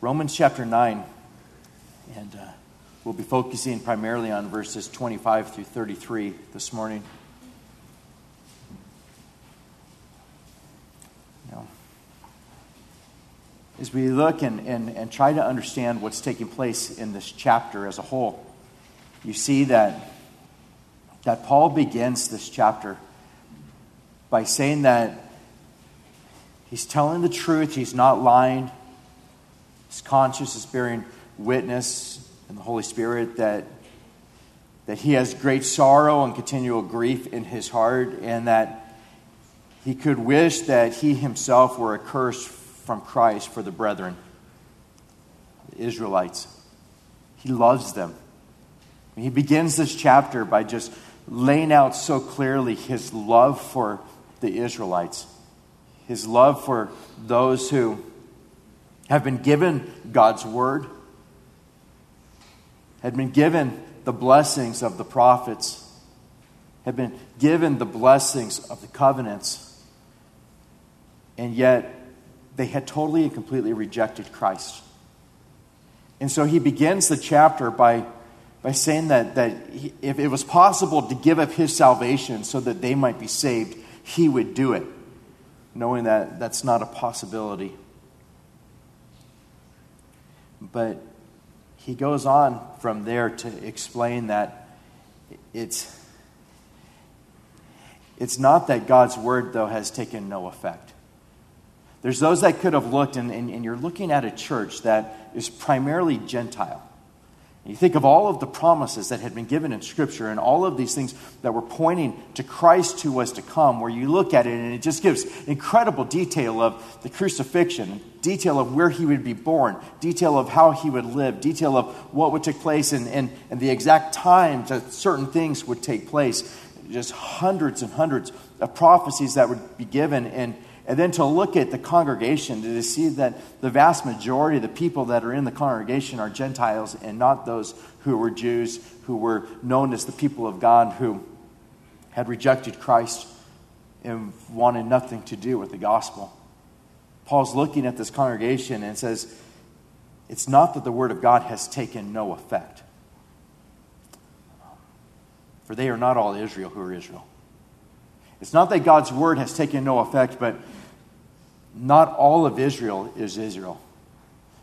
Romans chapter 9, and uh, we'll be focusing primarily on verses 25 through 33 this morning. Now, as we look and, and, and try to understand what's taking place in this chapter as a whole, you see that, that Paul begins this chapter by saying that he's telling the truth, he's not lying, his conscience is bearing witness in the Holy Spirit that, that he has great sorrow and continual grief in his heart, and that he could wish that he himself were accursed from Christ for the brethren, the Israelites. He loves them. He begins this chapter by just laying out so clearly his love for the Israelites, his love for those who have been given God's word, had been given the blessings of the prophets, had been given the blessings of the covenants, and yet they had totally and completely rejected Christ. And so he begins the chapter by, by saying that, that he, if it was possible to give up his salvation so that they might be saved, he would do it, knowing that that's not a possibility. But he goes on from there to explain that it's, it's not that God's word, though, has taken no effect. There's those that could have looked, and, and, and you're looking at a church that is primarily Gentile. You think of all of the promises that had been given in Scripture and all of these things that were pointing to Christ who was to come, where you look at it and it just gives incredible detail of the crucifixion, detail of where he would be born, detail of how he would live, detail of what would take place, and, and, and the exact times that certain things would take place. Just hundreds and hundreds of prophecies that would be given. And and then to look at the congregation, to see that the vast majority of the people that are in the congregation are Gentiles and not those who were Jews, who were known as the people of God, who had rejected Christ and wanted nothing to do with the gospel. Paul's looking at this congregation and says, It's not that the word of God has taken no effect. For they are not all Israel who are Israel. It's not that God's word has taken no effect, but not all of Israel is Israel.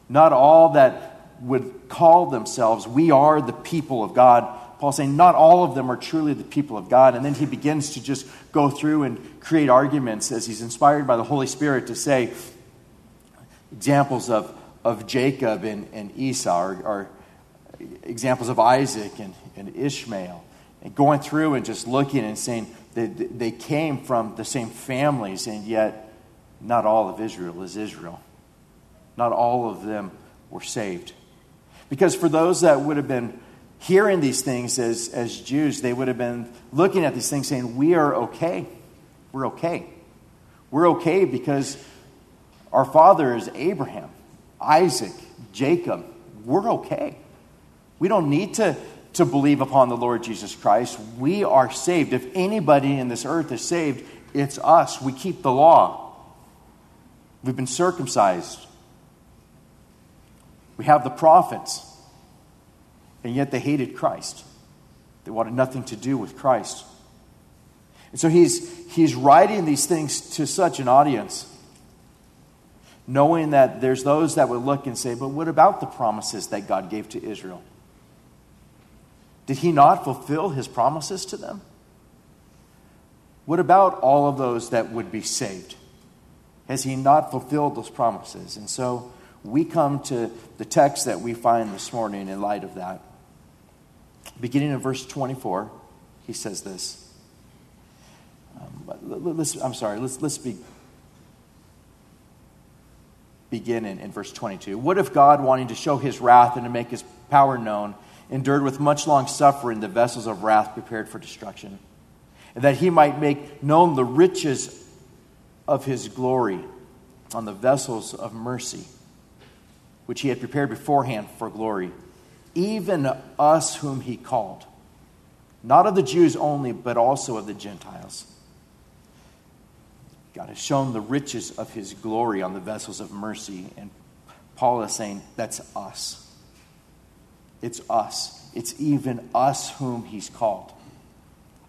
Not all that would call themselves, we are the people of God. Paul saying, not all of them are truly the people of God. And then he begins to just go through and create arguments as he's inspired by the Holy Spirit to say examples of, of Jacob and, and Esau, or, or examples of Isaac and, and Ishmael. And going through and just looking and saying that they came from the same families, and yet not all of Israel is Israel. Not all of them were saved. Because for those that would have been hearing these things as, as Jews, they would have been looking at these things saying, We are okay. We're okay. We're okay because our father is Abraham, Isaac, Jacob. We're okay. We don't need to, to believe upon the Lord Jesus Christ. We are saved. If anybody in this earth is saved, it's us. We keep the law. We've been circumcised. We have the prophets. And yet they hated Christ. They wanted nothing to do with Christ. And so he's, he's writing these things to such an audience, knowing that there's those that would look and say, but what about the promises that God gave to Israel? Did he not fulfill his promises to them? What about all of those that would be saved? Has he not fulfilled those promises? And so we come to the text that we find this morning in light of that. Beginning in verse 24, he says this. Um, let's, I'm sorry, let's, let's be, begin in, in verse 22. What if God, wanting to show his wrath and to make his power known, endured with much long suffering the vessels of wrath prepared for destruction, and that he might make known the riches of his glory on the vessels of mercy, which he had prepared beforehand for glory, even us whom he called, not of the Jews only, but also of the Gentiles. God has shown the riches of his glory on the vessels of mercy and Paul is saying that's us. It's us. It's even us whom he's called.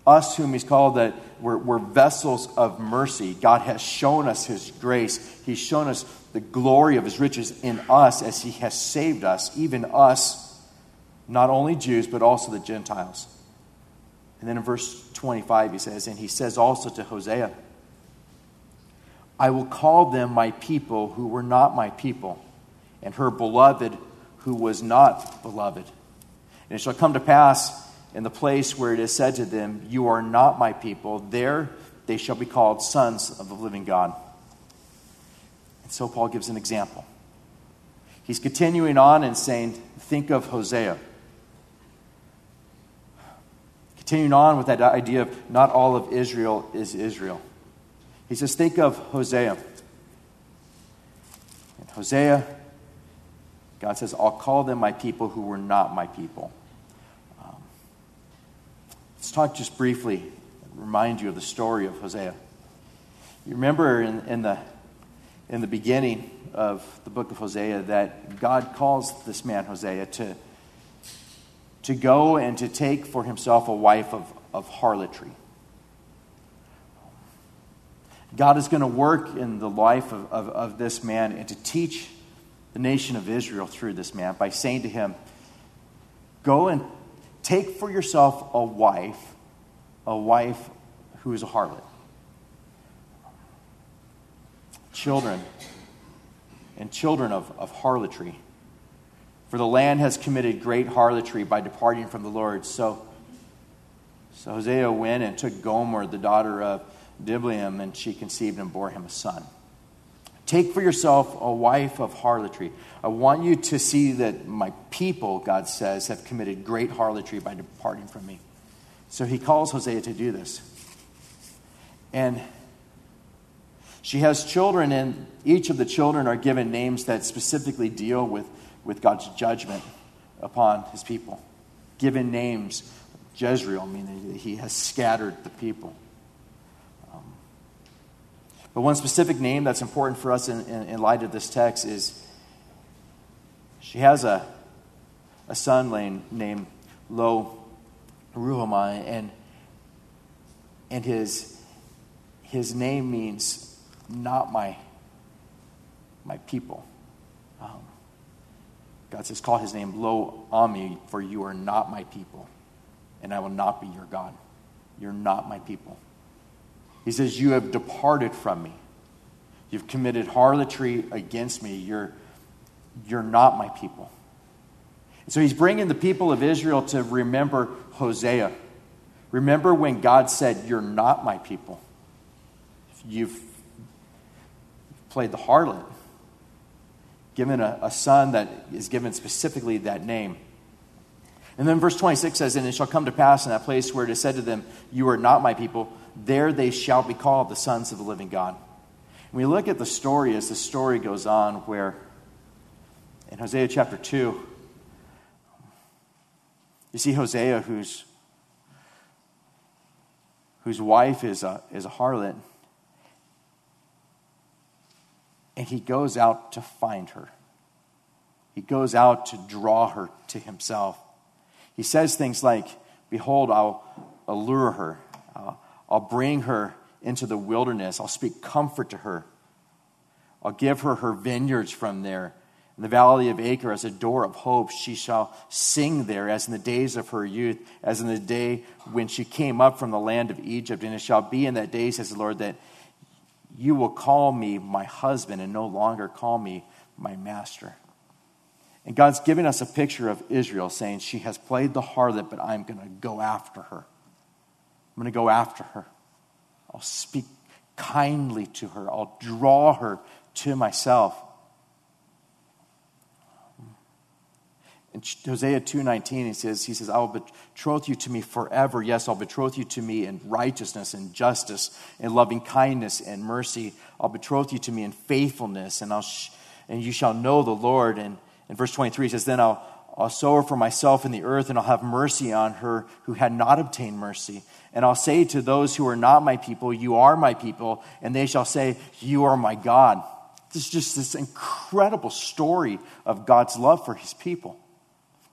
Us whom he's called that we're, we're vessels of mercy. God has shown us his grace. He's shown us the glory of his riches in us as he has saved us, even us, not only Jews, but also the Gentiles. And then in verse 25, he says, And he says also to Hosea, I will call them my people who were not my people, and her beloved who was not beloved. And it shall come to pass in the place where it is said to them, You are not my people, there they shall be called sons of the living God. And so Paul gives an example. He's continuing on and saying, Think of Hosea. Continuing on with that idea of not all of Israel is Israel. He says, Think of Hosea. And Hosea, God says, I'll call them my people who were not my people. Um, let's talk just briefly, remind you of the story of Hosea. You remember in, in, the, in the beginning of the book of Hosea that God calls this man, Hosea, to to go and to take for himself a wife of, of harlotry. God is going to work in the life of, of, of, this man and to teach the nation of Israel through this man by saying to him, Go and take for yourself a wife, a wife who is a harlot. Children and children of, of harlotry. For the land has committed great harlotry by departing from the Lord. So, so Hosea went and took Gomer, the daughter of Diblaim, and she conceived and bore him a son. Take for yourself a wife of harlotry. I want you to see that my people, God says, have committed great harlotry by departing from me. So he calls Hosea to do this. And she has children, and each of the children are given names that specifically deal with with God's judgment upon his people. Given names, Jezreel, meaning that he has scattered the people. But one specific name that's important for us in, in, in, light of this text is she has a, a son named Lo Ruhamai, and, and his, his name means not my, my people. Um, God says, Call his name Lo Ami, for you are not my people, and I will not be your God. You're not my people. He says, You have departed from me. You've committed harlotry against me. You're, you're not my people. And so he's bringing the people of Israel to remember Hosea. Remember when God said, You're not my people. You've played the harlot given a, a son that is given specifically that name. And then verse 26 says, And it shall come to pass in that place where it is said to them, You are not my people, there they shall be called the sons of the living God. And we look at the story as the story goes on, where in Hosea chapter 2, you see Hosea, whose, whose wife is a, is a harlot and he goes out to find her. He goes out to draw her to himself. He says things like, Behold, I'll allure her, I'll, bring her into the wilderness, I'll speak comfort to her, I'll give her her vineyards from there. In the valley of Achor, as a door of hope, she shall sing there, as in the days of her youth, as in the day when she came up from the land of Egypt. And it shall be in that day, says the Lord, that you will call me my husband and no longer call me my master. And God's giving us a picture of Israel saying, She has played the harlot, but I'm going to go after her. I'm going to go after her. I'll speak kindly to her, I'll draw her to myself. In Hosea 2.19, he says, he says, I will betroth you to me forever. Yes, I'll betroth you to me in righteousness and justice, in loving kindness and mercy. I'll betroth you to me in faithfulness, and, I'll sh- and you shall know the Lord. And in verse 23, he says, Then I'll, I'll sow her for myself in the earth, and I'll have mercy on her who had not obtained mercy. And I'll say to those who are not my people, You are my people, and they shall say, You are my God. This is just this incredible story of God's love for his people.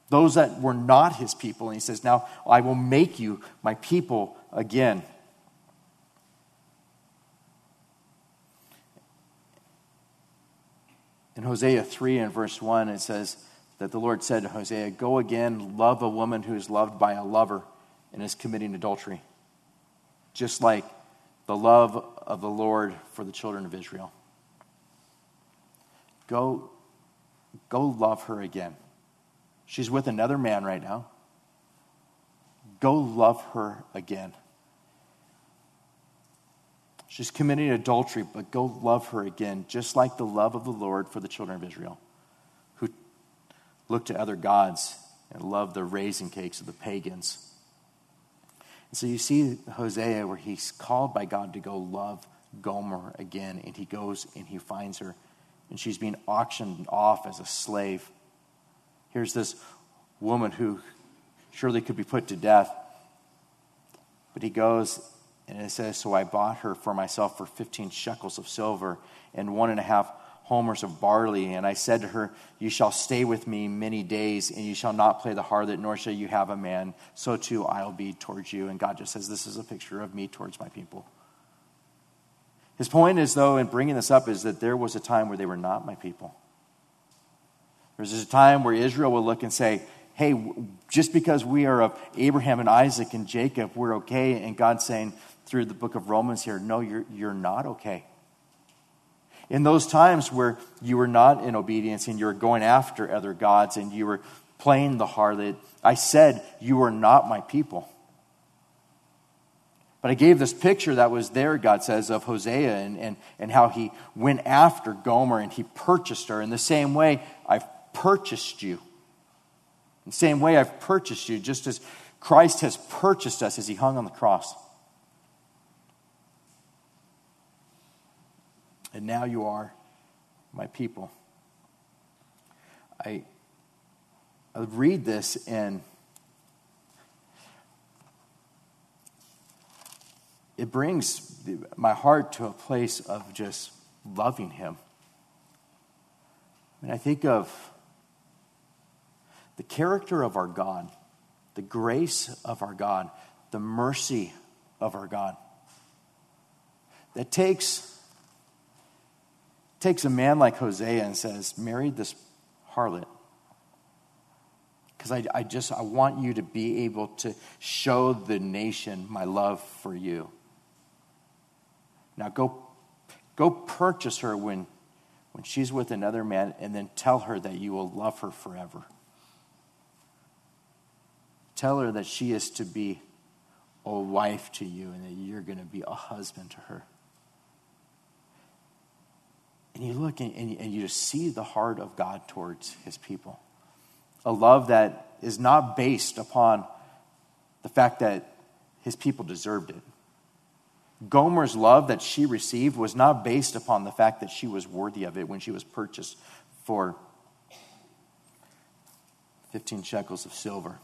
Those that were not his people. And he says, Now I will make you my people again. In Hosea 3 and verse 1, it says that the Lord said to Hosea, Go again, love a woman who is loved by a lover and is committing adultery. Just like the love of the Lord for the children of Israel. Go, go love her again. She's with another man right now. Go love her again. She's committing adultery, but go love her again, just like the love of the Lord for the children of Israel, looked to other gods and loved the raisin cakes of the pagans. And so you see Hosea where he's called by God to go love Gomer again, and he goes and he finds her, and she's being auctioned off as a slave. Here's this woman who surely could be put to death, but he goes and it says, So I bought her for myself for 15 shekels of silver and one and a half homers of barley. And I said to her, You shall stay with me many days, and you shall not play the harlot, nor shall you have a man. So too I'll be towards you. And God just says, This is a picture of me towards my people. His point is, though, in bringing this up, is that there was a time where they were not my people. There was a time where Israel would look and say, Hey, just because we are of Abraham and Isaac and Jacob, we're okay. And God's saying through the book of Romans here, No, you're, you're not okay. In those times where you were not in obedience and you were going after other gods and you were playing the harlot, I said, You are not my people. But I gave this picture that was there, God says, of Hosea and, and, and how he went after Gomer and he purchased her. In the same way, I've purchased you. In the same way, I've purchased you, just as Christ has purchased us as he hung on the cross. And now you are my people. I, I read this and it brings my heart to a place of just loving him. And I think of the character of our God, the grace of our God, the mercy of our God that takes takes a man like Hosea and says, Marry this harlot. Because I, I just I want you to be able to show the nation my love for you. Now go go purchase her when when she's with another man and then tell her that you will love her forever. Tell her that she is to be a wife to you and that you're going to be a husband to her. And you look and, and, you just see the heart of God towards his people. A love that is not based upon the fact that his people deserved it. Gomer's love that she received was not based upon the fact that she was worthy of it when she was purchased for 15 shekels of silver,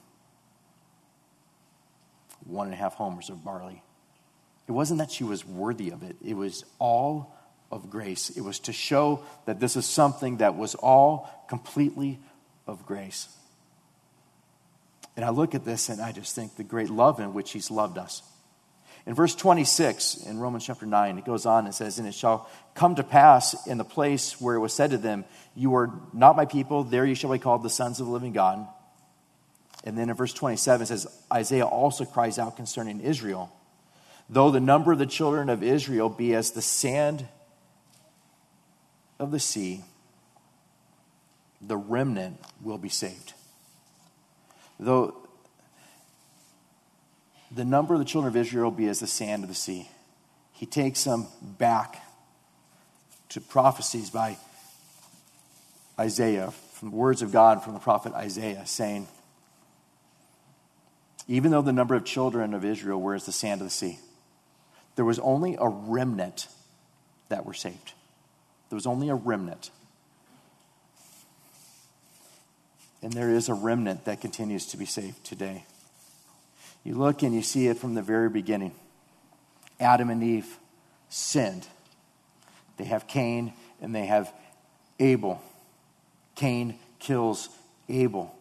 one and a half homers of barley. It wasn't that she was worthy of it, it was all of grace. It was to show that this is something that was all completely of grace. And I look at this and I just think the great love in which He's loved us. In verse 26 in Romans chapter 9, it goes on and says, And it shall come to pass in the place where it was said to them, You are not my people, there you shall be called the sons of the living God. And then in verse 27, it says, Isaiah also cries out concerning Israel, Though the number of the children of Israel be as the sand of the sea, the remnant will be saved. Though the number of the children of Israel will be as the sand of the sea, he takes them back to prophecies by Isaiah, from the words of God from the prophet Isaiah, saying, Even though the number of children of Israel were as the sand of the sea, there was only a remnant that were saved. There was only a remnant. And there is a remnant that continues to be saved today. You look and you see it from the very beginning. Adam and Eve sinned. They have Cain and they have Abel. Cain kills Abel.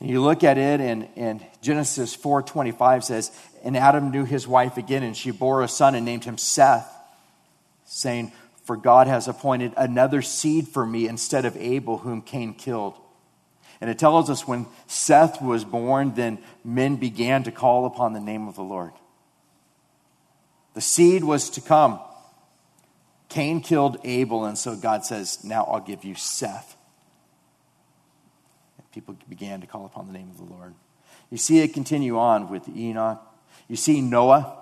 And you look at it, and, and Genesis 4.25 says, And Adam knew his wife again, and she bore a son and named him Seth, saying, For God has appointed another seed for me instead of Abel, whom Cain killed. And it tells us when Seth was born, then men began to call upon the name of the Lord. The seed was to come. Cain killed Abel, and so God says, Now I'll give you Seth. And people began to call upon the name of the Lord. You see it continue on with Enoch. You see Noah,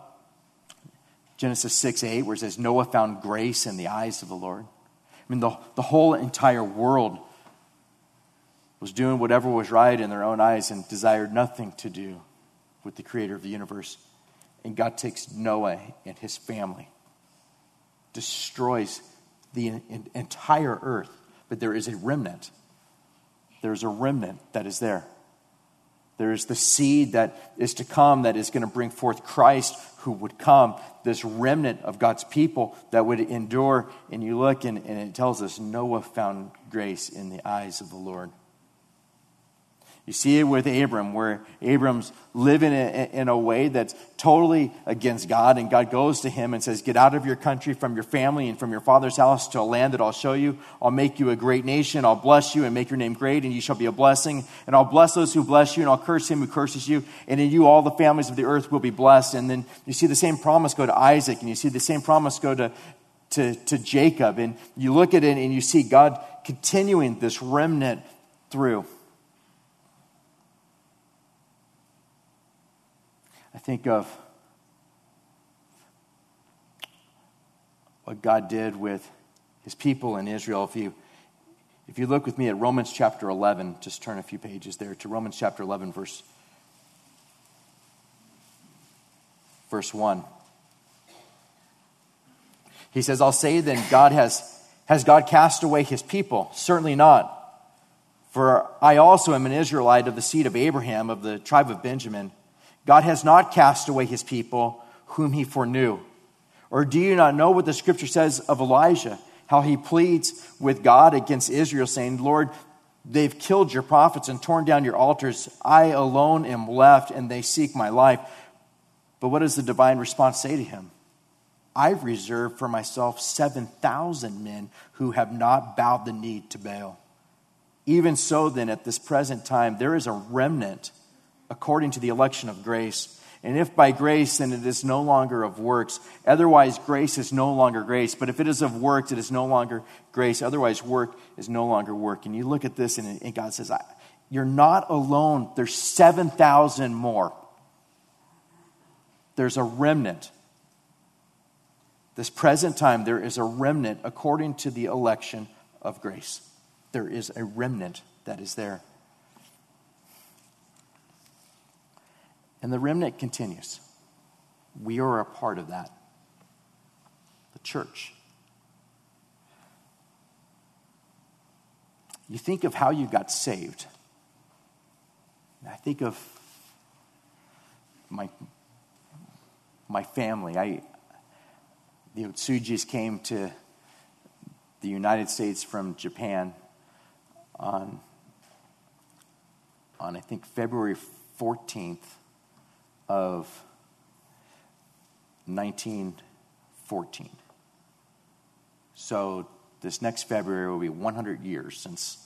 Genesis 6 8, where it says, Noah found grace in the eyes of the Lord. I mean, the, the whole entire world was doing whatever was right in their own eyes and desired nothing to do with the creator of the universe. And God takes Noah and his family, destroys the entire earth, but there is a remnant. There is a remnant that is there. There is the seed that is to come that is going to bring forth Christ who would come, this remnant of God's people that would endure. And you look, and, and it tells us Noah found grace in the eyes of the Lord. You see it with Abram, where Abram's living in a way that's totally against God, and God goes to him and says, Get out of your country, from your family, and from your father's house to a land that I'll show you. I'll make you a great nation. I'll bless you and make your name great, and you shall be a blessing. And I'll bless those who bless you, and I'll curse him who curses you. And in you, all the families of the earth will be blessed. And then you see the same promise go to Isaac, and you see the same promise go to, to, to Jacob. And you look at it, and you see God continuing this remnant through. I think of what God did with his people in Israel. If you, if you look with me at Romans chapter 11, just turn a few pages there to Romans chapter 11, verse, verse 1. He says, I'll say then, God has, has God cast away his people? Certainly not. For I also am an Israelite of the seed of Abraham, of the tribe of Benjamin. God has not cast away his people whom he foreknew. Or do you not know what the scripture says of Elijah? How he pleads with God against Israel, saying, Lord, they've killed your prophets and torn down your altars. I alone am left, and they seek my life. But what does the divine response say to him? I've reserved for myself 7,000 men who have not bowed the knee to Baal. Even so, then, at this present time, there is a remnant according to the election of grace. And if by grace, then it is no longer of works. Otherwise, grace is no longer grace. But if it is of works, it is no longer grace. Otherwise, work is no longer work. And you look at this, and, God says, You're not alone. There's 7,000 more. There's a remnant. This present time, there is a remnant according to the election of grace. There is a remnant that is there. And the remnant continues. We are a part of that. The church. You think of how you got saved. I think of my, my family. I, the Otsujis came to the United States from Japan on, on I think, February 14th, of 1914. So this next February will be 100 years since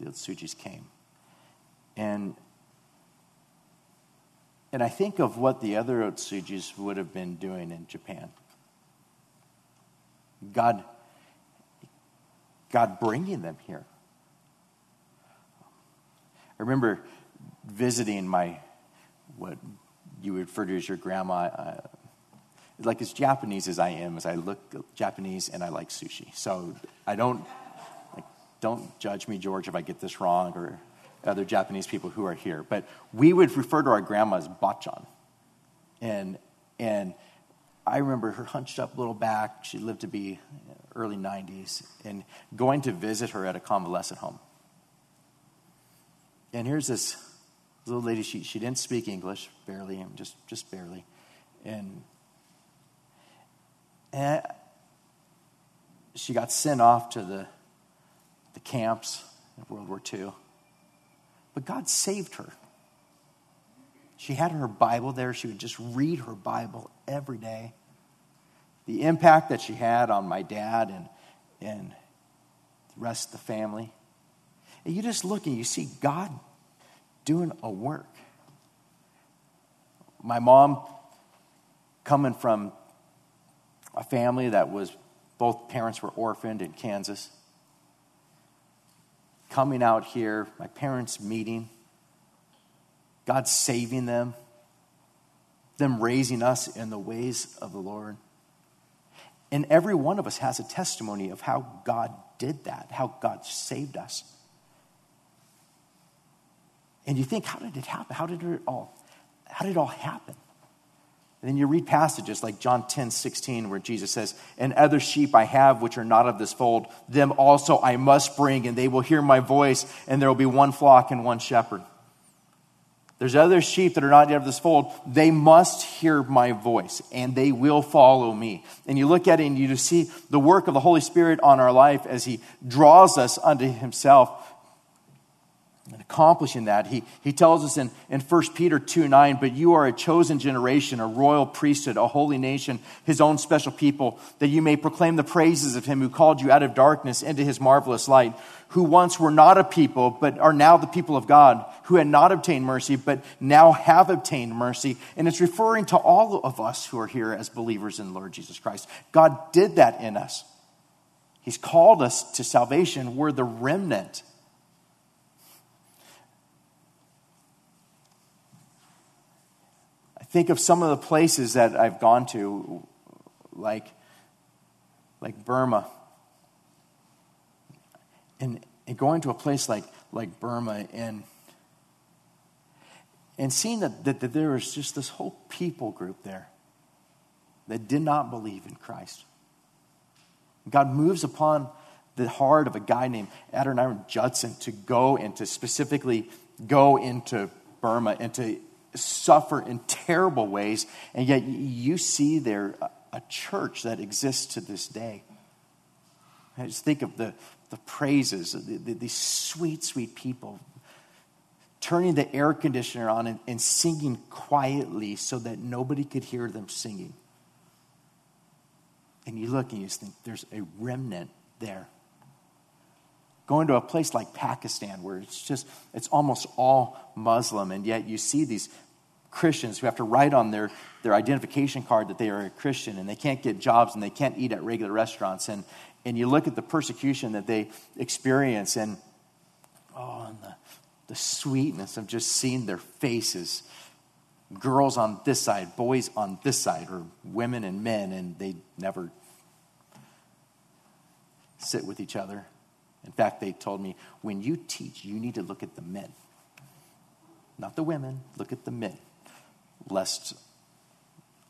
the Otsujis came. And, and I think of what the other Otsujis would have been doing in Japan. God, God bringing them here. I remember visiting my what you would refer to as your grandma. Uh, like as Japanese as I am, as I look Japanese and I like sushi. So I don't like, don't judge me, George, if I get this wrong or other Japanese people who are here. But we would refer to our grandma as bachan, and and I remember her hunched up little back. She lived to be early 90s, and going to visit her at a convalescent home. And here's this little lady, she, she didn't speak English, barely, just, just barely. And, and she got sent off to the, the camps in World War II. But God saved her. She had her Bible there. She would just read her Bible every day. The impact that she had on my dad and, and the rest of the family. And you just look and you see God doing a work. My mom, coming from a family that was, both parents were orphaned in Kansas, coming out here, my parents meeting, God saving them, them raising us in the ways of the Lord. And every one of us has a testimony of how God did that, how God saved us. And you think, how did it happen? How did it all, how did it all happen? And then you read passages like John 10, 16, where Jesus says, And other sheep I have which are not of this fold, them also I must bring, and they will hear my voice, and there will be one flock and one shepherd. There's other sheep that are not yet of this fold. They must hear my voice and they will follow me. And you look at it and you see the work of the Holy Spirit on our life as he draws us unto himself and accomplishing that. He, he tells us in, in 1 Peter 2 9, but you are a chosen generation, a royal priesthood, a holy nation, his own special people, that you may proclaim the praises of him who called you out of darkness into his marvelous light, who once were not a people, but are now the people of God, who had not obtained mercy, but now have obtained mercy. And it's referring to all of us who are here as believers in Lord Jesus Christ. God did that in us. He's called us to salvation. We're the remnant think of some of the places that I've gone to, like, like Burma. And, and going to a place like, like Burma and, and seeing that, that, that there was just this whole people group there that did not believe in Christ. God moves upon the heart of a guy named Adoniram Judson to go and to specifically go into Burma and to suffer in terrible ways, and yet you see there a church that exists to this day. I just think of the, the praises, the, the, these sweet, sweet people turning the air conditioner on and, and singing quietly so that nobody could hear them singing. And you look and you think there's a remnant there going to a place like Pakistan where it's just it's almost all Muslim and yet you see these Christians who have to write on their, their identification card that they are a Christian and they can't get jobs and they can't eat at regular restaurants. And, and you look at the persecution that they experience and, oh, and the, the sweetness of just seeing their faces. Girls on this side, boys on this side, or women and men, and they never sit with each other. In fact, they told me, when you teach, you need to look at the men. Not the women, look at the men lest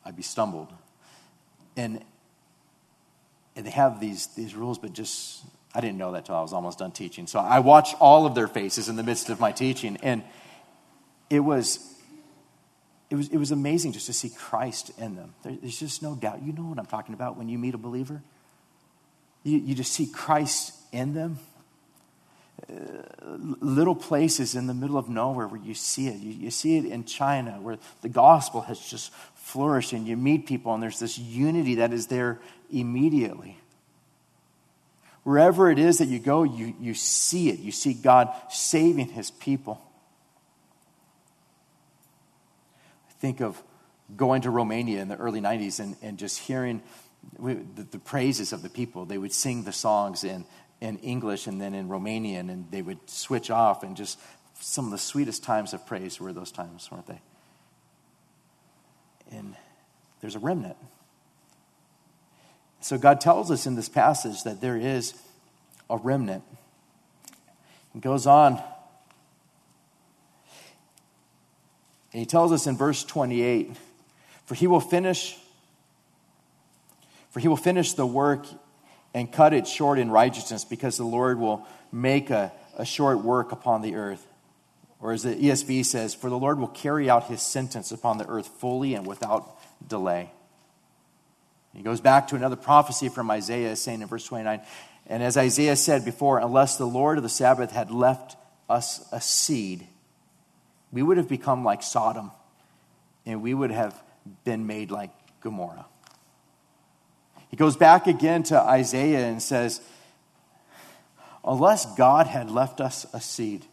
I be stumbled. And, and they have these, these rules, but just, I didn't know that till I was almost done teaching. So I watched all of their faces in the midst of my teaching, and it was, it was, it was amazing just to see Christ in them. There's just no doubt. You know what I'm talking about when you meet a believer? You, you just see Christ in them Uh, little places in the middle of nowhere where you see it. You, you, see it in China where the gospel has just flourished and you meet people and there's this unity that is there immediately. Wherever it is that you go, you, you see it. You see God saving his people. I think of going to Romania in the early 90s and, and just hearing the, the praises of the people. They would sing the songs and in English and then in Romanian, and they would switch off, and just some of the sweetest times of praise were those times, weren't they? And there's a remnant. So God tells us in this passage that there is a remnant. He goes on. And he tells us in verse 28 For he will finish, for he will finish the work and cut it short in righteousness because the Lord will make a, a short work upon the earth. Or as the ESV says, for the Lord will carry out his sentence upon the earth fully and without delay. He goes back to another prophecy from Isaiah saying in verse 29 And as Isaiah said before, unless the Lord of the Sabbath had left us a seed, we would have become like Sodom and we would have been made like Gomorrah. He goes back again to Isaiah and says, Unless God had left us a seed,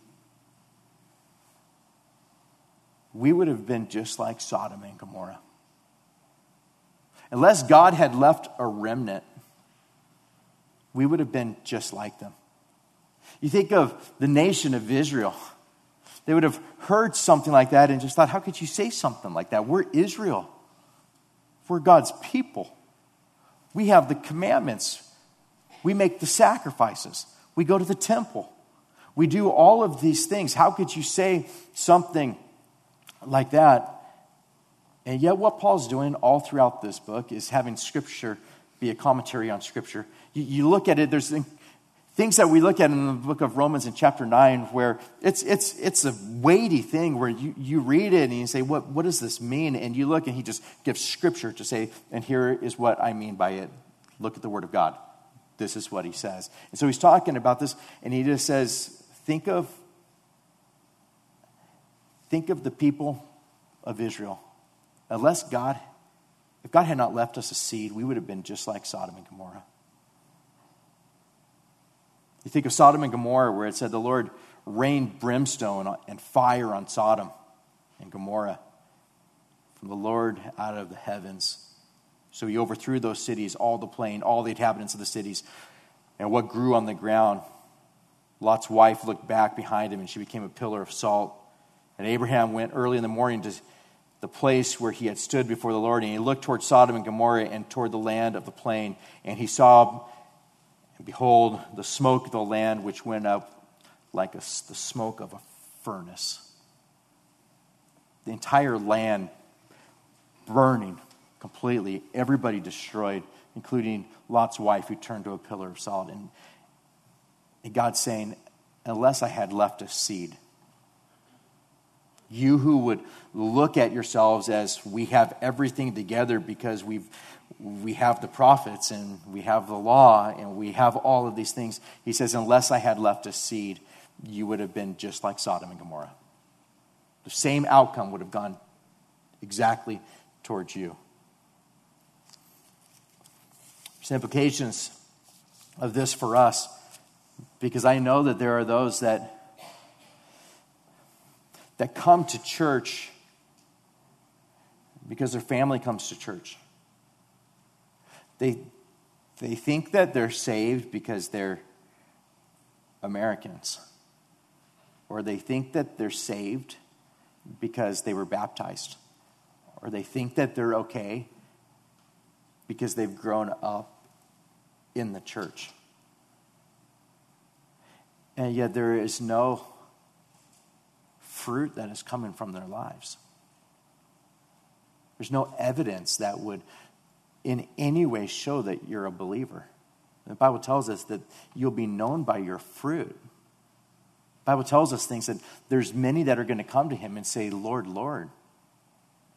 we would have been just like Sodom and Gomorrah. Unless God had left a remnant, we would have been just like them. You think of the nation of Israel. They would have heard something like that and just thought, how could you say something like that? We're Israel. We're God's people. We have the commandments. We make the sacrifices. We go to the temple. We do all of these things. How could you say something like that? And yet, what Paul's doing all throughout this book is having Scripture be a commentary on Scripture. You, you look at it, there's things that we look at in the book of Romans in chapter 9 where it's, it's, it's a weighty thing where you, you read it and you say, what, what does this mean? And you look and he just gives Scripture to say, and here is what I mean by it. Look at the Word of God. This is what he says. And so he's talking about this, and he just says, think of, think of the people of Israel unless God, if God had not left us a seed, we would have been just like Sodom and Gomorrah. You think of Sodom and Gomorrah, where it said the Lord rained brimstone and fire on Sodom and Gomorrah from the Lord out of the heavens. So he overthrew those cities, all the plain, all the inhabitants of the cities, and what grew on the ground. Lot's wife looked back behind him, and she became a pillar of salt. And Abraham went early in the morning to the place where he had stood before the Lord, and he looked toward Sodom and Gomorrah and toward the land of the plain, and he saw, behold, the smoke of the land which went up like a, the smoke of a furnace. The entire land burning completely, everybody destroyed, including Lot's wife, who turned to a pillar of salt. And, and saying, Unless I had left a seed, you who would look at yourselves as we have everything together because we've we have the prophets and we have the law and we have all of these things. He says, unless I had left a seed, you would have been just like Sodom and Gomorrah. The same outcome would have gone exactly towards you. There's implications of this for us because I know that there are those that that come to church because their family comes to church. They, they think that they're saved because they're Americans, or they think that they're saved because they were baptized, or they think that they're okay because they've grown up in the church. And yet there is no fruit that is coming from their lives. There's no evidence that would in any way show that you're a believer. The Bible tells us that you'll be known by your fruit. The Bible tells us things that there's many that are going to come to him and say, Lord, Lord.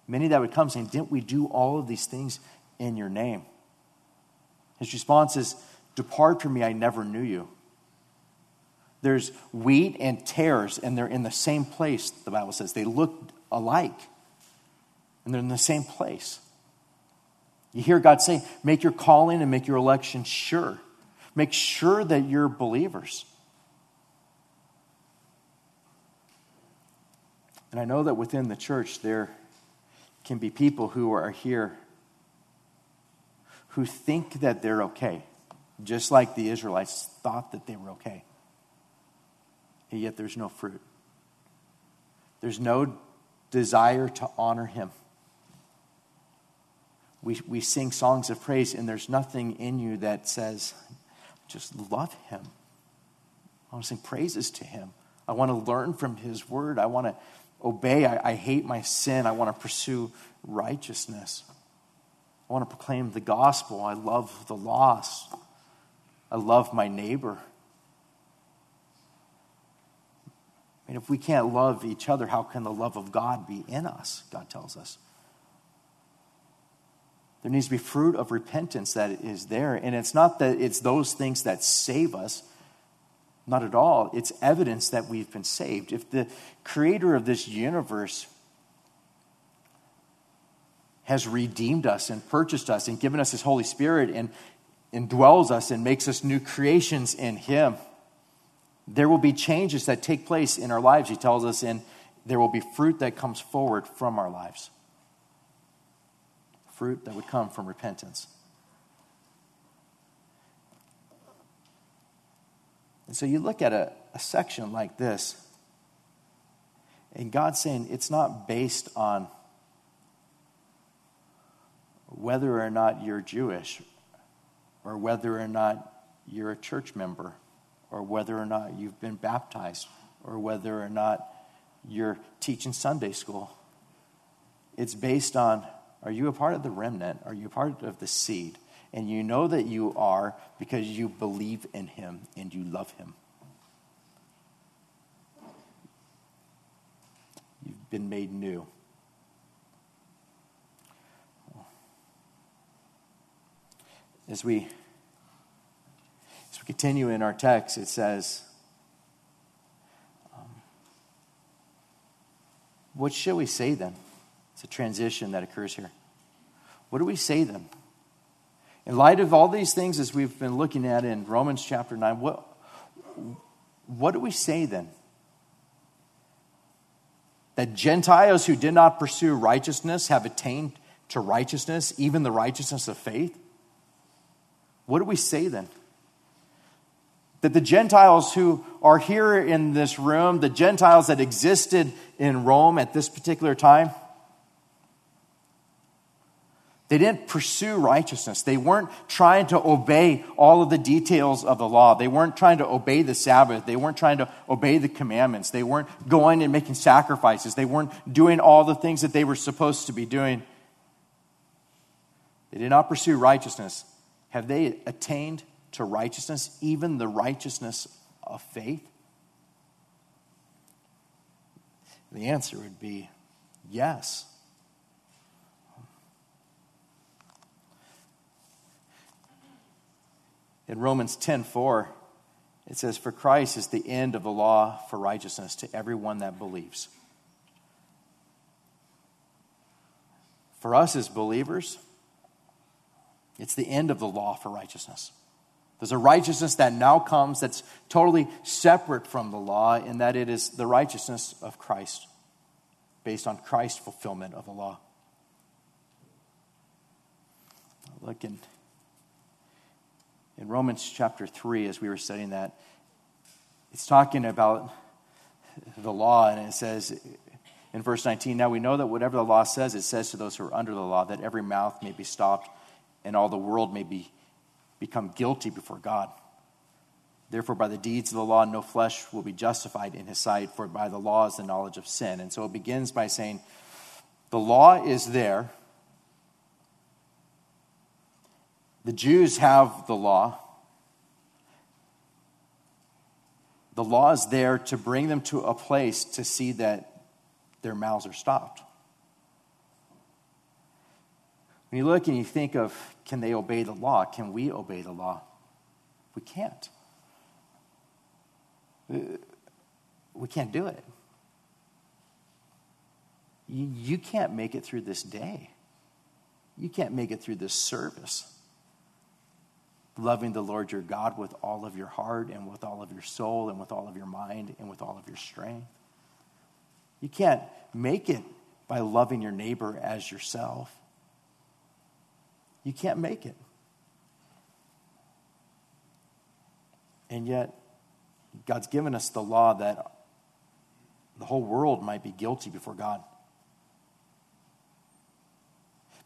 Many that would come saying, Didn't we do all of these things in your name? His response is, Depart from me, I never knew you. There's wheat and tares, and they're in the same place, the Bible says. They look alike, and they're in the same place. You hear God say, Make your calling and make your election sure. Make sure that you're believers. And I know that within the church there can be people who are here who think that they're okay, just like the Israelites thought that they were okay. And yet there's no fruit. There's no desire to honor Him. We, we sing songs of praise, and there's nothing in you that says, just love Him. I want to sing praises to Him. I want to learn from His word. I want to obey. I, I hate my sin. I want to pursue righteousness. I want to proclaim the gospel. I love the lost. I love my neighbor. I mean, if we can't love each other, how can the love of God be in us? God tells us. There needs to be fruit of repentance that is there. And it's not that it's those things that save us, not at all. It's evidence that we've been saved. If the creator of this universe has redeemed us and purchased us and given us his Holy Spirit and indwells us and makes us new creations in him, there will be changes that take place in our lives, he tells us, and there will be fruit that comes forward from our lives fruit that would come from repentance. And so you look at a, a section like this, and God's saying it's not based on whether or not you're Jewish, or whether or not you're a church member, or whether or not you've been baptized, or whether or not you're teaching Sunday school. It's based on are you a part of the remnant? Are you a part of the seed? And you know that you are because you believe in him and you love him. You've been made new. As we as we continue in our text, it says, um, "What shall we say then?" A transition that occurs here. What do we say then? In light of all these things, as we've been looking at in Romans chapter 9, what, what do we say then? That Gentiles who did not pursue righteousness have attained to righteousness, even the righteousness of faith? What do we say then? That the Gentiles who are here in this room, the Gentiles that existed in Rome at this particular time, they didn't pursue righteousness. They weren't trying to obey all of the details of the law. They weren't trying to obey the Sabbath. They weren't trying to obey the commandments. They weren't going and making sacrifices. They weren't doing all the things that they were supposed to be doing. They did not pursue righteousness. Have they attained to righteousness, even the righteousness of faith? The answer would be yes. In Romans 10:4, it says, For Christ is the end of the law for righteousness to everyone that believes. For us as believers, it's the end of the law for righteousness. There's a righteousness that now comes that's totally separate from the law, in that it is the righteousness of Christ, based on Christ's fulfillment of the law. Look in in Romans chapter 3, as we were studying that, it's talking about the law, and it says in verse 19, Now we know that whatever the law says, it says to those who are under the law, that every mouth may be stopped and all the world may be, become guilty before God. Therefore, by the deeds of the law, no flesh will be justified in his sight, for by the law is the knowledge of sin. And so it begins by saying, The law is there The Jews have the law. The law is there to bring them to a place to see that their mouths are stopped. When you look and you think of can they obey the law? Can we obey the law? We can't. We can't do it. You can't make it through this day. You can't make it through this service loving the Lord your God with all of your heart and with all of your soul and with all of your mind and with all of your strength. You can't make it by loving your neighbor as yourself. You can't make it. And yet, God's given us the law that the whole world might be guilty before God.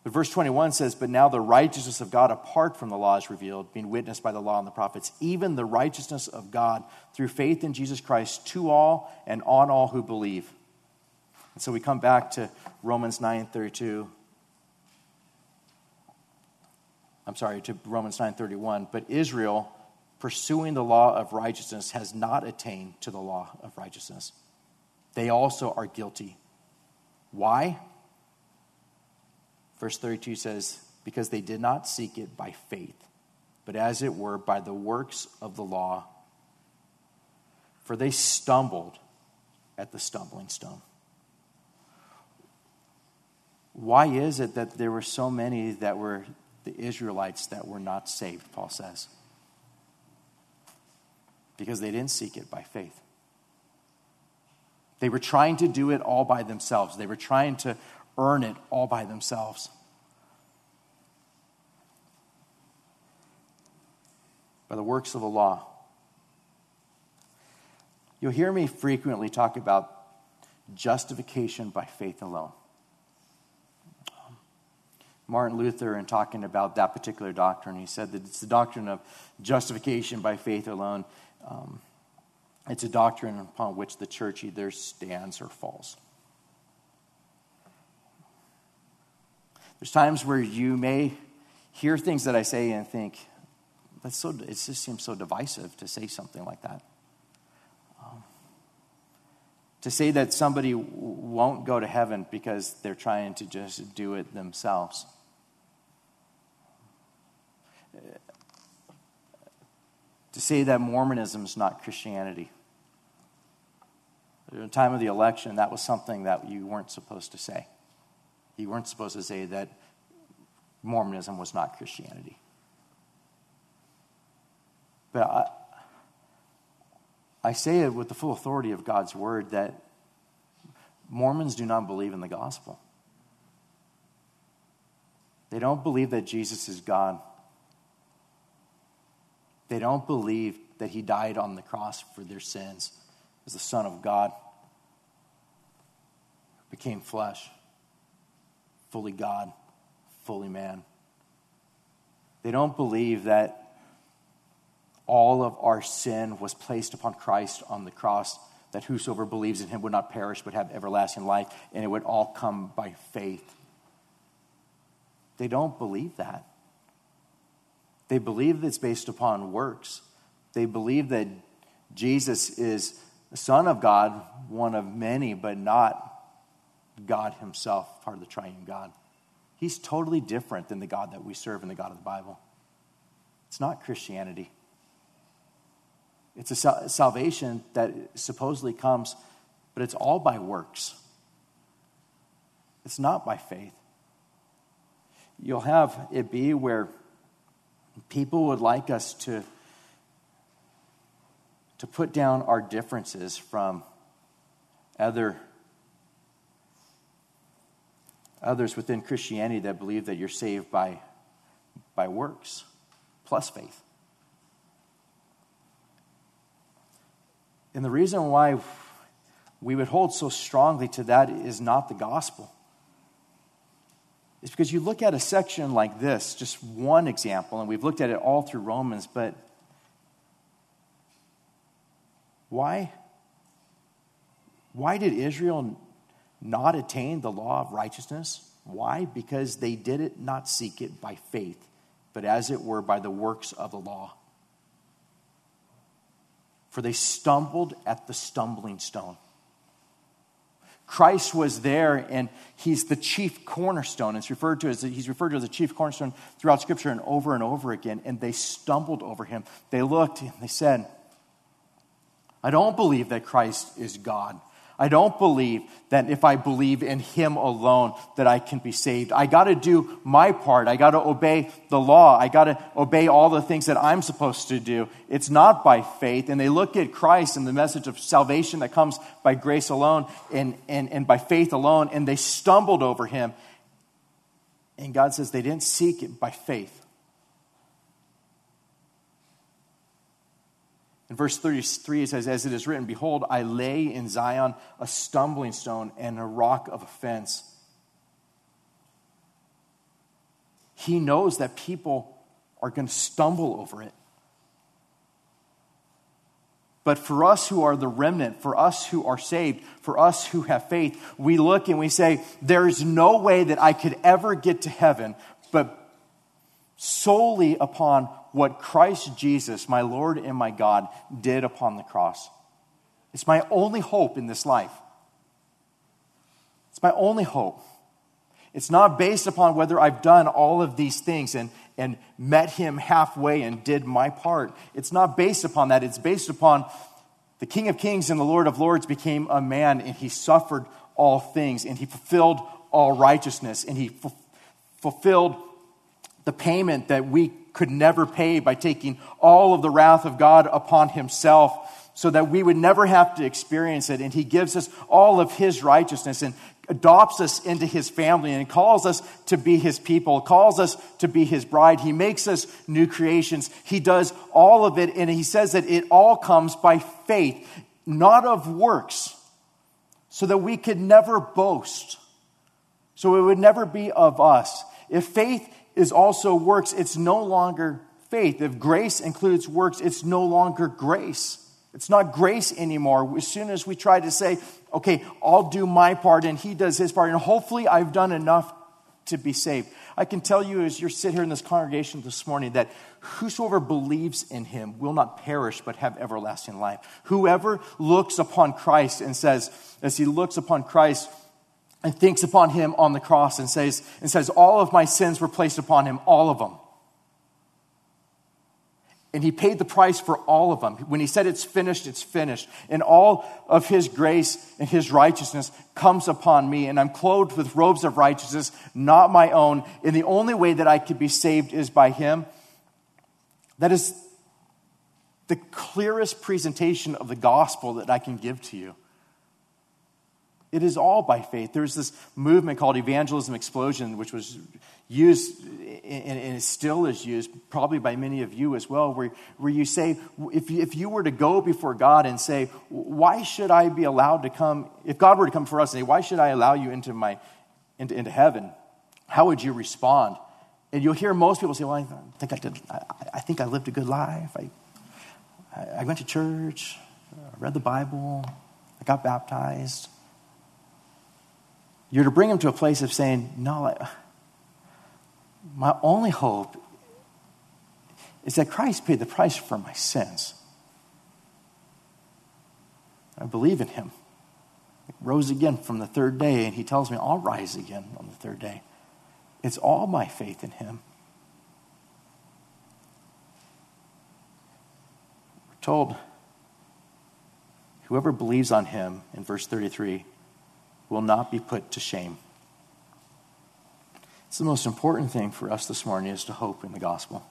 But verse 21 says, But now the righteousness of God apart from the law is revealed, being witnessed by the law and the prophets, even the righteousness of God through faith in Jesus Christ to all and on all who believe. And so we come back to Romans 9:32. I'm sorry, to Romans 9:31, but Israel pursuing the law of righteousness has not attained to the law of righteousness. They also are guilty. Why? Verse 32 says, because they did not seek it by faith, but as it were by the works of the law. For they stumbled at the stumbling stone. Why is it that there were so many that were the Israelites that were not saved, Paul says? Because they didn't seek it by faith. They were trying to do it all by themselves. They were trying to earn it all by themselves. By the works of the law. You'll hear me frequently talk about justification by faith alone. Martin Luther, in talking about that particular doctrine, he said that it's the doctrine of justification by faith alone. Um, it's a doctrine upon which the church either stands or falls. There's times where you may hear things that I say and think, that's so, it just seems so divisive to say something like that. Um, to say that somebody won't go to heaven because they're trying to just do it themselves. To say that Mormonism is not Christianity. At the time of the election, that was something that you weren't supposed to say. You weren't supposed to say that Mormonism was not Christianity. But I, I say it with the full authority of God's word that Mormons do not believe in the gospel. They don't believe that Jesus is God. They don't believe that he died on the cross for their sins as the Son of God, became flesh, fully God, fully man. They don't believe that all of our sin was placed upon Christ on the cross, that whosoever believes in him would not perish but have everlasting life, and it would all come by faith. They don't believe that. They believe it's based upon works. They believe that Jesus is the Son of God, one of many, but not God Himself, part of the triune God. He's totally different than the God that we serve and the God of the Bible. It's not Christianity. It's a salvation that supposedly comes, but it's all by works. It's not by faith. You'll have it be where people would like us to to put down our differences from other others within Christianity that believe that you're saved by, by works plus faith. And the reason why we would hold so strongly to that is not the gospel. It's because you look at a section like this, just one example, and we've looked at it all through Romans, but why? Why did Israel not attain the law of righteousness? Why? Because they did it not seek it by faith, but as it were by the works of the law. For they stumbled at the stumbling stone. Christ was there and he's the chief cornerstone. It's referred to as he's referred to as the chief cornerstone throughout scripture and over and over again and they stumbled over him. They looked and they said, I don't believe that Christ is God. I don't believe that if I believe in him alone that I can be saved. I got to do my part. I got to obey the law. I got to obey all the things that I'm supposed to do. It's not by faith. And they look at Christ and the message of salvation that comes by grace alone and, and, and by faith alone, and they stumbled over him. And God says they didn't seek it by faith. In verse 33, it says, As it is written, Behold, I lay in Zion a stumbling stone and a rock of offense. He knows that people are going to stumble over it. But for us who are the remnant, for us who are saved, for us who have faith, we look and we say, There is no way that I could ever get to heaven but solely upon what Christ Jesus, my Lord and my God, did upon the cross. It's my only hope in this life. It's my only hope. It's not based upon whether I've done all of these things and, and met him halfway and did my part. It's not based upon that. It's based upon the King of Kings and the Lord of Lords became a man and he suffered all things and he fulfilled all righteousness and he f- fulfilled the payment that we could never pay by taking all of the wrath of God upon himself so that we would never have to experience it. And he gives us all of his righteousness and adopts us into his family and calls us to be his people, calls us to be his bride. He makes us new creations. He does all of it, and he says that it all comes by faith, not of works, so that we could never boast. So it would never be of us. If faith is also works, it's no longer faith. If grace includes works, it's no longer grace. It's not grace anymore. As soon as we try to say, okay, I'll do my part and he does his part, and hopefully I've done enough to be saved. I can tell you as you're sitting here in this congregation this morning that whosoever believes in him will not perish but have everlasting life. Whoever looks upon Christ and says, as he looks upon Christ, and thinks upon him on the cross and says, and says, All of my sins were placed upon him, all of them. And he paid the price for all of them. When he said it's finished, it's finished. And all of his grace and his righteousness comes upon me. And I'm clothed with robes of righteousness, not my own. And the only way that I could be saved is by him. That is the clearest presentation of the gospel that I can give to you. It is all by faith. There's this movement called evangelism explosion, which was used and it still is used probably by many of you as well, where, where you say, if you, if you were to go before God and say, why should I be allowed to come, if God were to come for us and say, why should I allow you into, my, into, into heaven? How would you respond? And you'll hear most people say, well, I think I did, I, I think I lived a good life. I, I went to church, I read the Bible, I got baptized. You're to bring them to a place of saying, no, my only hope is that Christ paid the price for my sins. I believe in him. He rose again from the third day, and he tells me I'll rise again on the third day. It's all my faith in him. We're told whoever believes on him, in verse 33, will not be put to shame. It's the most important thing for us this morning is to hope in the gospel.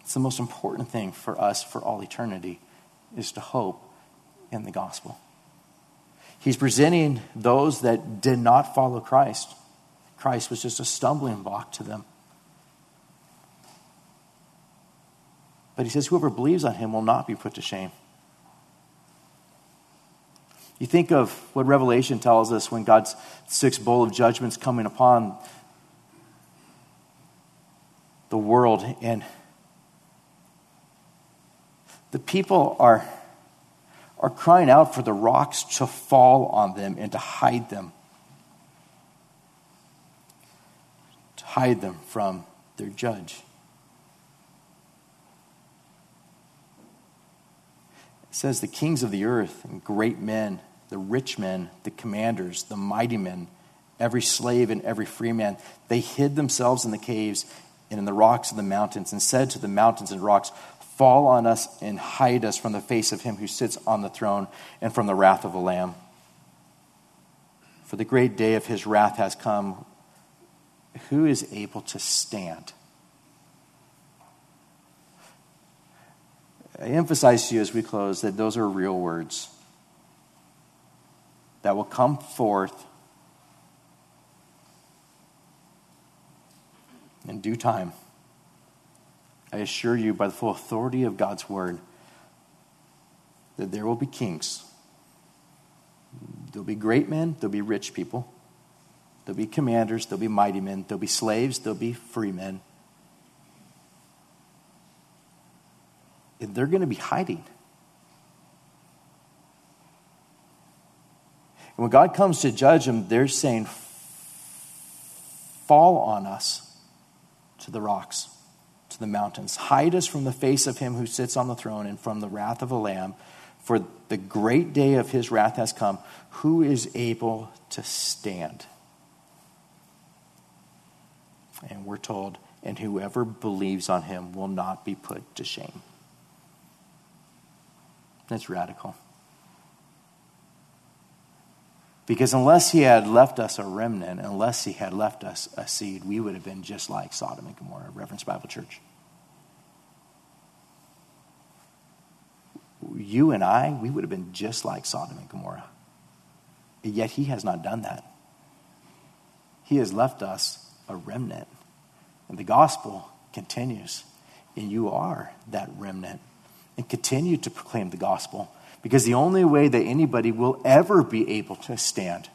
It's the most important thing for us for all eternity is to hope in the gospel. He's presenting those that did not follow Christ. Christ was just a stumbling block to them. But he says, whoever believes on him will not be put to shame. You think of what Revelation tells us when God's sixth bowl of judgments coming upon the world, and the people are, are crying out for the rocks to fall on them and to hide them. To hide them from their judge. It says the kings of the earth and great men the rich men, the commanders, the mighty men, every slave and every free man, they hid themselves in the caves and in the rocks of the mountains and said to the mountains and rocks, Fall on us and hide us from the face of him who sits on the throne and from the wrath of the Lamb. For the great day of his wrath has come. Who is able to stand? I emphasize to you as we close that those are real words that will come forth in due time. I assure you, by the full authority of God's word, that there will be kings. There'll be great men, there'll be rich people, there'll be commanders, there'll be mighty men, there'll be slaves, there'll be free men. They're going to be hiding. And when God comes to judge them, they're saying, Fall on us to the rocks, to the mountains. Hide us from the face of him who sits on the throne and from the wrath of the Lamb. For the great day of his wrath has come. Who is able to stand? And we're told, and whoever believes on him will not be put to shame. That's radical. Because unless he had left us a remnant, unless he had left us a seed, we would have been just like Sodom and Gomorrah, Reference Bible Church. You and I, we would have been just like Sodom and Gomorrah. Yet he has not done that. He has left us a remnant. And the gospel continues. And you are that remnant. And continue to proclaim the gospel because the only way that anybody will ever be able to stand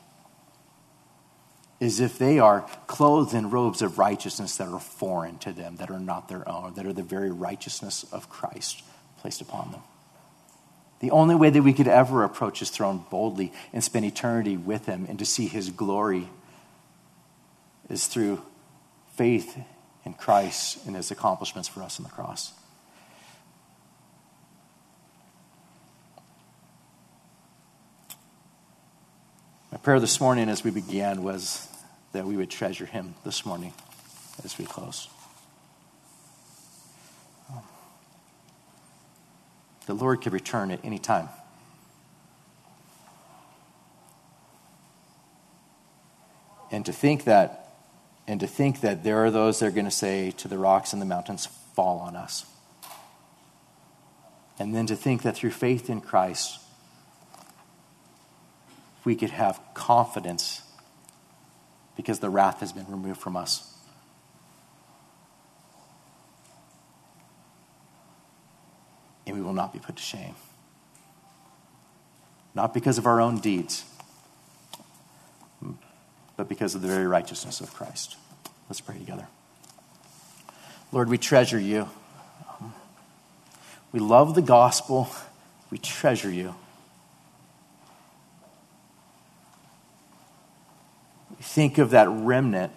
is if they are clothed in robes of righteousness that are foreign to them, that are not their own, that are the very righteousness of Christ placed upon them. The only way that we could ever approach his throne boldly and spend eternity with him and to see his glory is through faith in Christ and his accomplishments for us on the cross. My prayer this morning as we began was that we would treasure him this morning as we close. The Lord could return at any time. And to think that and to think that there are those that are going to say to the rocks and the mountains, fall on us. And then to think that through faith in Christ, we could have confidence because the wrath has been removed from us. And we will not be put to shame. Not because of our own deeds, but because of the very righteousness of Christ. Let's pray together. Lord, we treasure you. We love the gospel. We treasure you. Think of that remnant.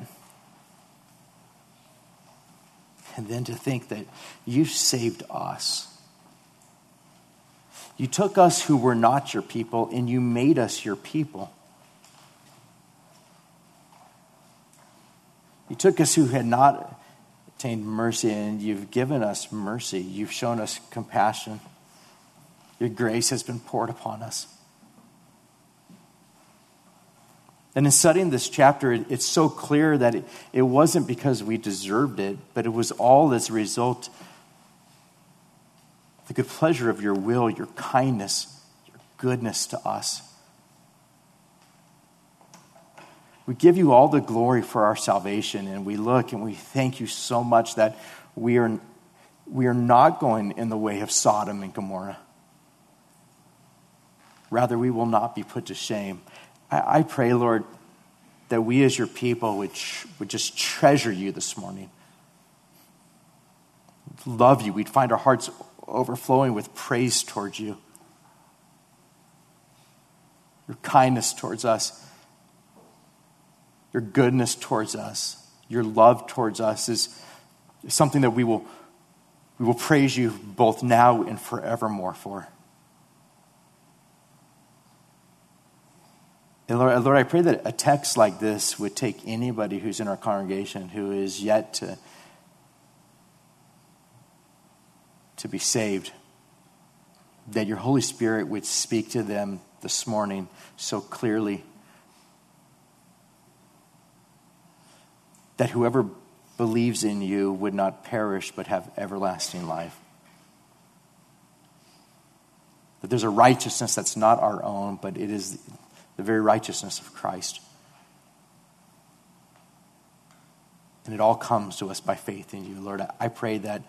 And then to think that you saved us. You took us who were not your people and you made us your people. You took us who had not attained mercy and you've given us mercy. You've shown us compassion. Your grace has been poured upon us. And in studying this chapter, it's so clear that it, it wasn't because we deserved it, but it was all as a result of the good pleasure of your will, your kindness, your goodness to us. We give you all the glory for our salvation, and we look and we thank you so much that we are, we are not going in the way of Sodom and Gomorrah. Rather, we will not be put to shame. I, I pray, Lord, that we as your people would, would just treasure you this morning. Love you. We'd find our hearts overflowing with praise towards you. Your kindness towards us, your goodness towards us, your love towards us is, is something that we will, we will praise you both now and forevermore for. And Lord, Lord, I pray that a text like this would take anybody who's in our congregation who is yet to, to be saved, that your Holy Spirit would speak to them this morning so clearly. That whoever believes in you would not perish but have everlasting life. That there's a righteousness that's not our own, but it is the very righteousness of Christ. And it all comes to us by faith in you, Lord. I pray that,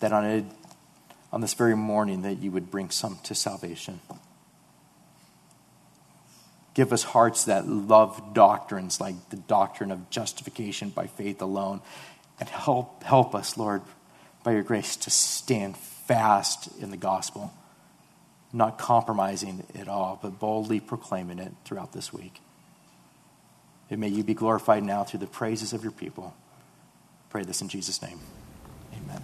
that on, a, on this very morning that you would bring some to salvation. Give us hearts that love doctrines like the doctrine of justification by faith alone. And help, help us, Lord, by your grace, to stand fast in the gospel not compromising at all, but boldly proclaiming it throughout this week. And may you be glorified now through the praises of your people. Pray this in Jesus' name. Amen.